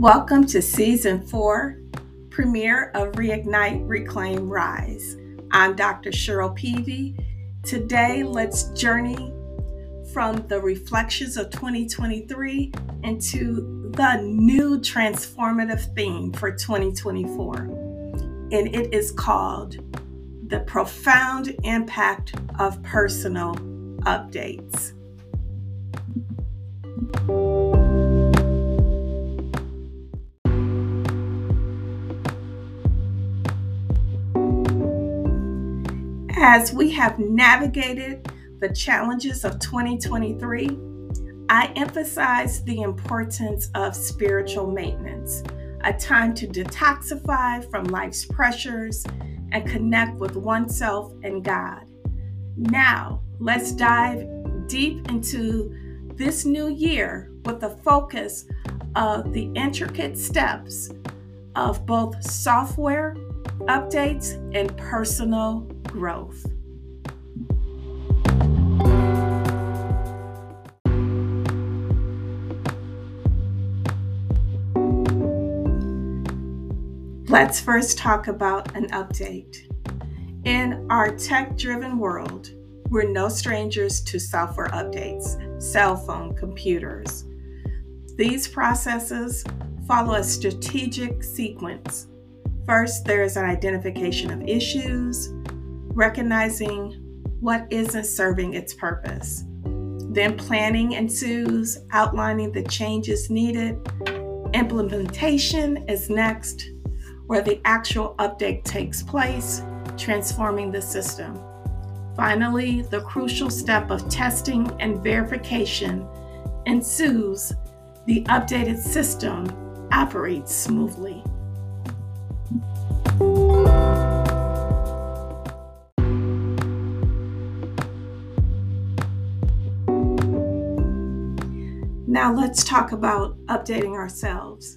Welcome to season four, premiere of Reignite, Reclaim, Rise. I'm Dr. Cheryl Peavy. Today, let's journey from the reflections of 2023 into the new transformative theme for 2024. And it is called The Profound Impact of Personal Updates. As we have navigated the challenges of 2023, I emphasize the importance of spiritual maintenance, a time to detoxify from life's pressures and connect with oneself and God. Now, let's dive deep into this new year with the focus of the intricate steps of both software updates and personal growth. Let's first talk about an update. In our tech driven world, we're no strangers to software updates, cell phone, computers. These processes follow a strategic sequence. First, there is an identification of issues, recognizing what isn't serving its purpose. Then planning ensues, outlining the changes needed. Implementation is next, where the actual update takes place, transforming the system. Finally, the crucial step of testing and verification ensues. The updated system operates smoothly. Now let's talk about updating ourselves.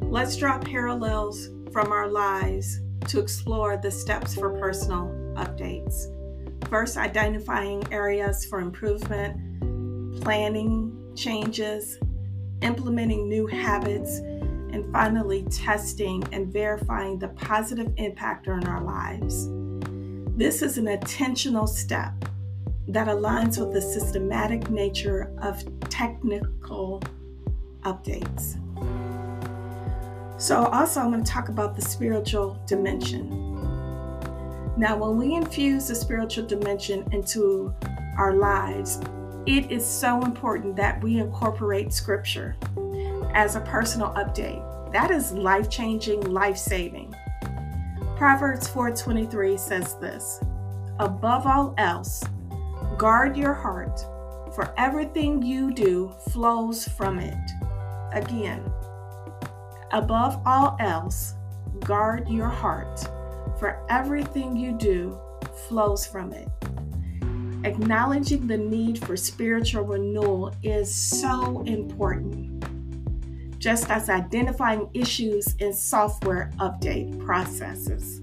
Let's draw parallels from our lives to explore the steps for personal updates. First, identifying areas for improvement, planning changes, implementing new habits, and finally, testing and verifying the positive impact on our lives. This is an intentional step that aligns with the systematic nature of technical updates. So, also, I'm going to talk about the spiritual dimension. Now, when we infuse the spiritual dimension into our lives, it is so important that we incorporate scripture as a personal update. That is life-changing, life-saving. Proverbs 4:23 says this: "Above all else, Guard your heart, for everything you do flows from it. Again, above all else, guard your heart, for everything you do flows from it. Acknowledging the need for spiritual renewal is so important, just as identifying issues in software update processes.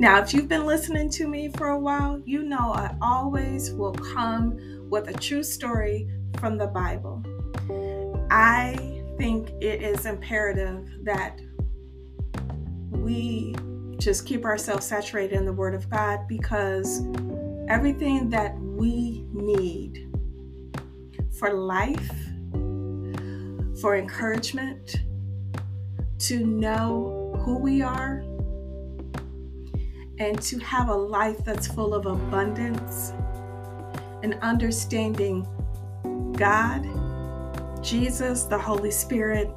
Now, if you've been listening to me for a while, you know I always will come with a true story from the Bible. I think it is imperative that we just keep ourselves saturated in the Word of God because everything that we need for life, for encouragement, to know who we are, and to have a life that's full of abundance and understanding God, Jesus, the Holy Spirit,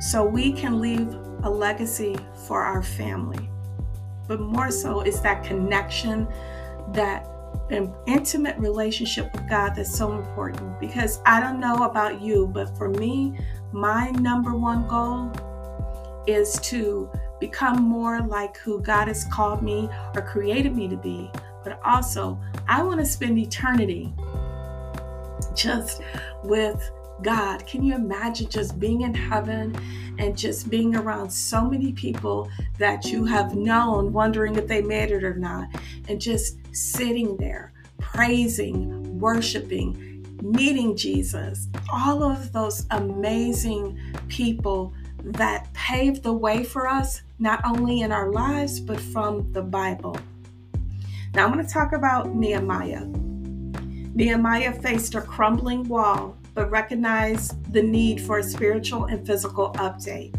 so we can leave a legacy for our family. But more so, is that connection, that an intimate relationship with God that's so important. Because I don't know about you, but for me, my number one goal is to become more like who God has called me or created me to be, but also I want to spend eternity just with God. Can you imagine just being in heaven and just being around so many people that you have known, wondering if they made it or not, and just sitting there, praising, worshiping, meeting Jesus? All of those amazing people that paved the way for us, not only in our lives, but from the Bible. Now, I'm going to talk about Nehemiah. Nehemiah faced a crumbling wall, but recognized the need for a spiritual and physical update.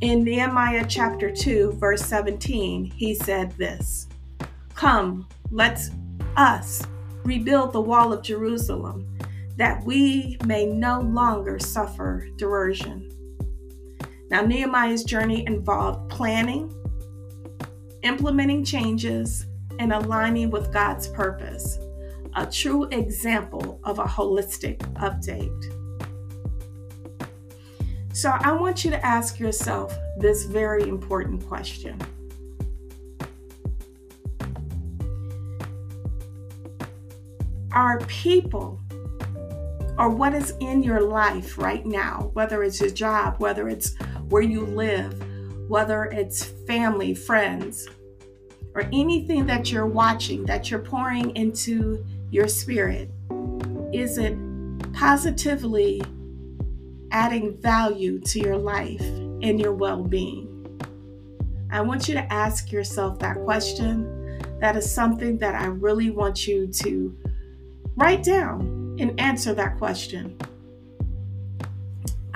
In Nehemiah chapter 2, verse 17, he said this Come, let's us rebuild the wall of Jerusalem, that we may no longer suffer derision. Now, Nehemiah's journey involved planning, implementing changes, and aligning with God's purpose. A true example of a holistic update. So, I want you to ask yourself this very important question Are people or what is in your life right now, whether it's your job, whether it's where you live, whether it's family, friends, or anything that you're watching, that you're pouring into your spirit, is it positively adding value to your life and your well being? I want you to ask yourself that question. That is something that I really want you to write down and answer that question.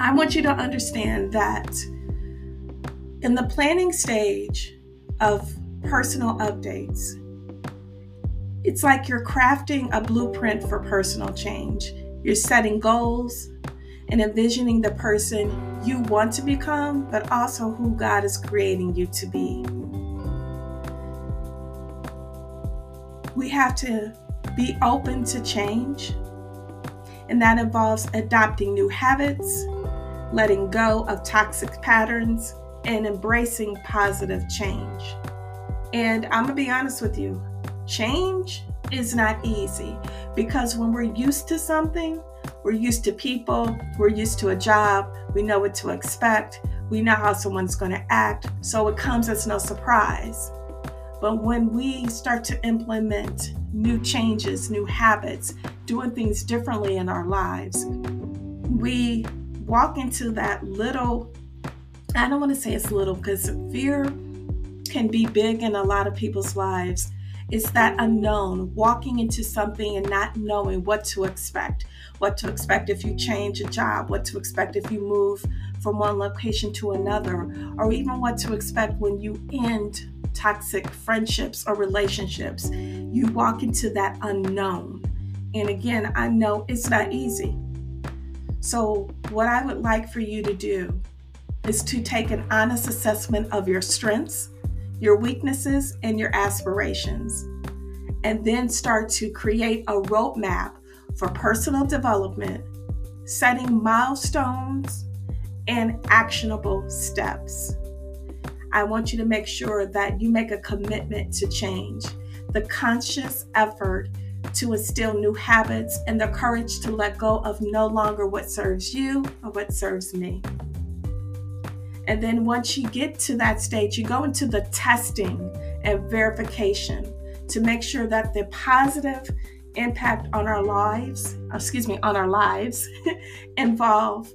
I want you to understand that in the planning stage of personal updates, it's like you're crafting a blueprint for personal change. You're setting goals and envisioning the person you want to become, but also who God is creating you to be. We have to be open to change, and that involves adopting new habits letting go of toxic patterns, and embracing positive change. And I'm gonna be honest with you, change is not easy because when we're used to something, we're used to people, we're used to a job, we know what to expect, we know how someone's gonna act, so it comes as no surprise. But when we start to implement new changes, new habits, doing things differently in our lives, we walk into that little, I don't want to say it's little because fear can be big in a lot of people's lives. It's that unknown, walking into something and not knowing what to expect. What to expect if you change a job, what to expect if you move from one location to another, or even what to expect when you end toxic friendships or relationships. You walk into that unknown. And again, I know it's not easy. So, what I would like for you to do is to take an honest assessment of your strengths, your weaknesses, and your aspirations, and then start to create a roadmap for personal development, setting milestones and actionable steps. I want you to make sure that you make a commitment to change, the conscious effort to instill new habits and the courage to let go of no longer what serves you or what serves me. And then once you get to that stage, you go into the testing and verification to make sure that the positive impact on our lives, uh, excuse me, on our lives involve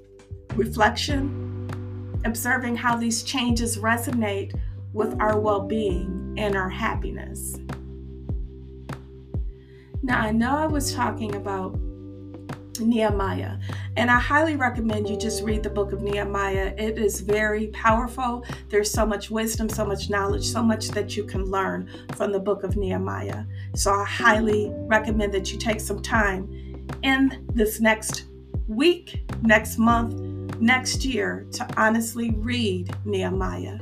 reflection, observing how these changes resonate with our well being and our happiness. Now, I know I was talking about Nehemiah, and I highly recommend you just read the book of Nehemiah. It is very powerful. There's so much wisdom, so much knowledge, so much that you can learn from the book of Nehemiah. So I highly recommend that you take some time in this next week, next month, next year to honestly read Nehemiah.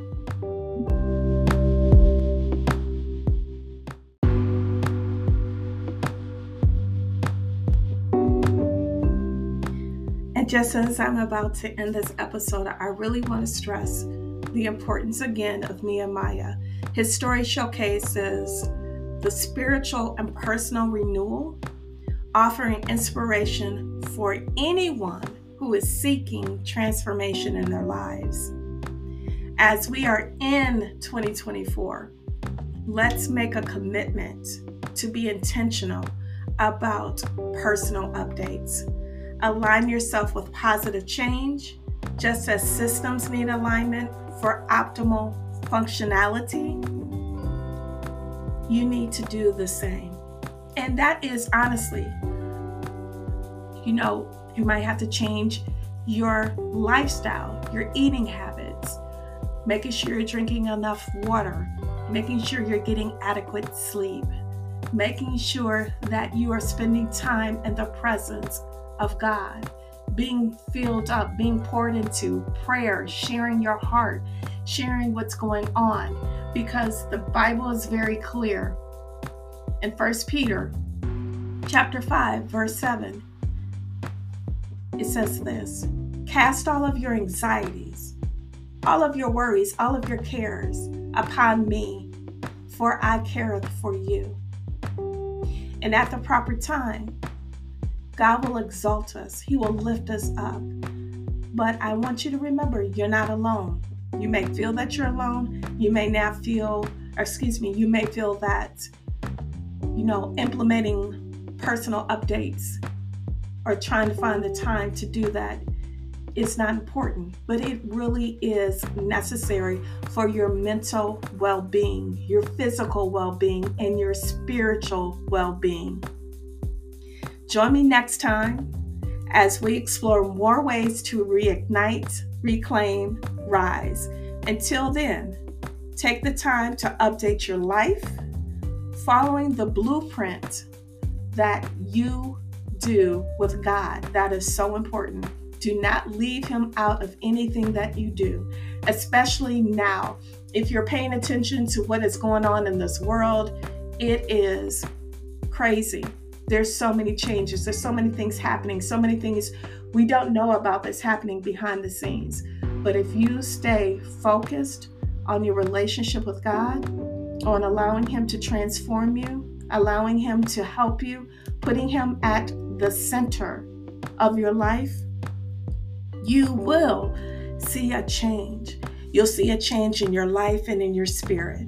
Just as I'm about to end this episode, I really want to stress the importance again of Nehemiah. His story showcases the spiritual and personal renewal, offering inspiration for anyone who is seeking transformation in their lives. As we are in 2024, let's make a commitment to be intentional about personal updates. Align yourself with positive change, just as systems need alignment for optimal functionality. You need to do the same. And that is honestly, you know, you might have to change your lifestyle, your eating habits, making sure you're drinking enough water, making sure you're getting adequate sleep, making sure that you are spending time in the presence of God, being filled up, being poured into, prayer, sharing your heart, sharing what's going on, because the Bible is very clear. In 1 Peter chapter 5, verse 7, it says this Cast all of your anxieties, all of your worries, all of your cares upon me, for I care for you. And at the proper time, God will exalt us, He will lift us up. But I want you to remember you're not alone. You may feel that you're alone. You may not feel, or excuse me, you may feel that, you know, implementing personal updates or trying to find the time to do that is not important, but it really is necessary for your mental well being, your physical well being, and your spiritual well being. Join me next time as we explore more ways to reignite, reclaim, rise. Until then, take the time to update your life following the blueprint that you do with God. That is so important. Do not leave Him out of anything that you do, especially now. If you're paying attention to what is going on in this world, it is crazy. There's so many changes, there's so many things happening, so many things we don't know about that's happening behind the scenes. But if you stay focused on your relationship with God, on allowing Him to transform you, allowing Him to help you, putting Him at the center of your life, you will see a change. You'll see a change in your life and in your spirit.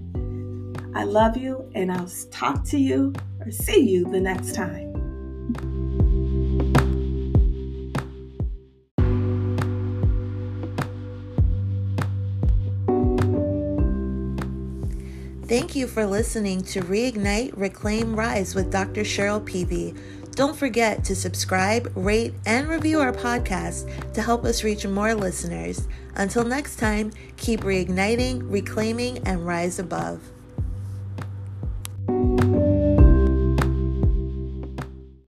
I love you, and I'll talk to you see you the next time. Thank you for listening to Reignite, Reclaim, Rise with Dr. Cheryl Peavy. Don't forget to subscribe, rate, and review our podcast to help us reach more listeners. Until next time, keep reigniting, reclaiming, and rise above.